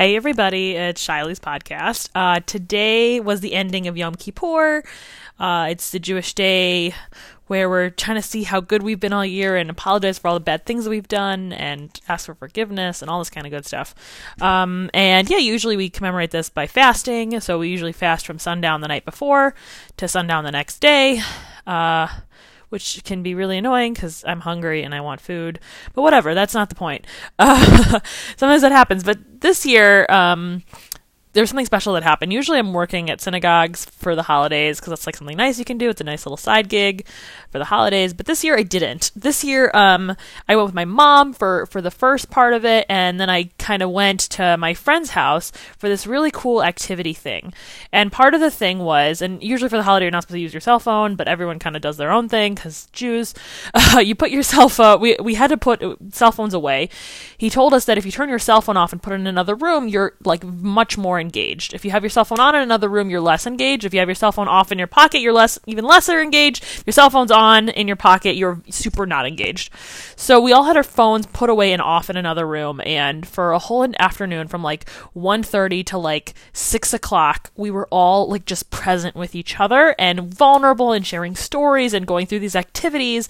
Hey, everybody, it's Shiley's podcast. Uh, today was the ending of Yom Kippur. Uh, it's the Jewish day where we're trying to see how good we've been all year and apologize for all the bad things that we've done and ask for forgiveness and all this kind of good stuff. Um, and yeah, usually we commemorate this by fasting. So we usually fast from sundown the night before to sundown the next day. Uh, which can be really annoying because I'm hungry and I want food. But whatever, that's not the point. Uh, sometimes that happens. But this year, um, there's something special that happened. Usually I'm working at synagogues for the holidays because that's like something nice you can do. It's a nice little side gig for the holidays. But this year I didn't. This year um, I went with my mom for, for the first part of it, and then I kind of went to my friend's house for this really cool activity thing. And part of the thing was, and usually for the holiday you're not supposed to use your cell phone, but everyone kind of does their own thing because Jews. Uh, you put your cell phone. We we had to put cell phones away. He told us that if you turn your cell phone off and put it in another room, you're like much more engaged. If you have your cell phone on in another room, you're less engaged. If you have your cell phone off in your pocket, you're less even lesser engaged. If your cell phone's on in your pocket, you're super not engaged. So we all had our phones put away and off in another room, and for a whole afternoon, from like 1.30 to like six o'clock, we were all like just present with each other and vulnerable and sharing stories and going through these activities,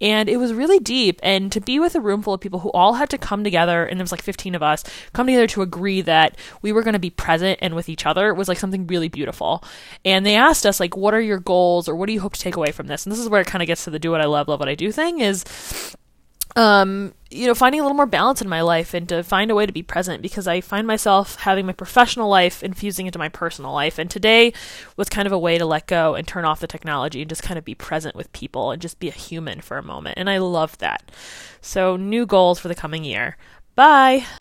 and it was really deep. And to be with a room full of people who all had to come together, and there was like 15 of us, come together to agree that we were going to be present and with each other was like something really beautiful. And they asked us like, what are your goals or what do you hope to take away from this? And this is where it kind of gets to the do what I love, love what I do thing is um, you know, finding a little more balance in my life and to find a way to be present because I find myself having my professional life infusing into my personal life. And today was kind of a way to let go and turn off the technology and just kind of be present with people and just be a human for a moment. And I love that. So, new goals for the coming year. Bye.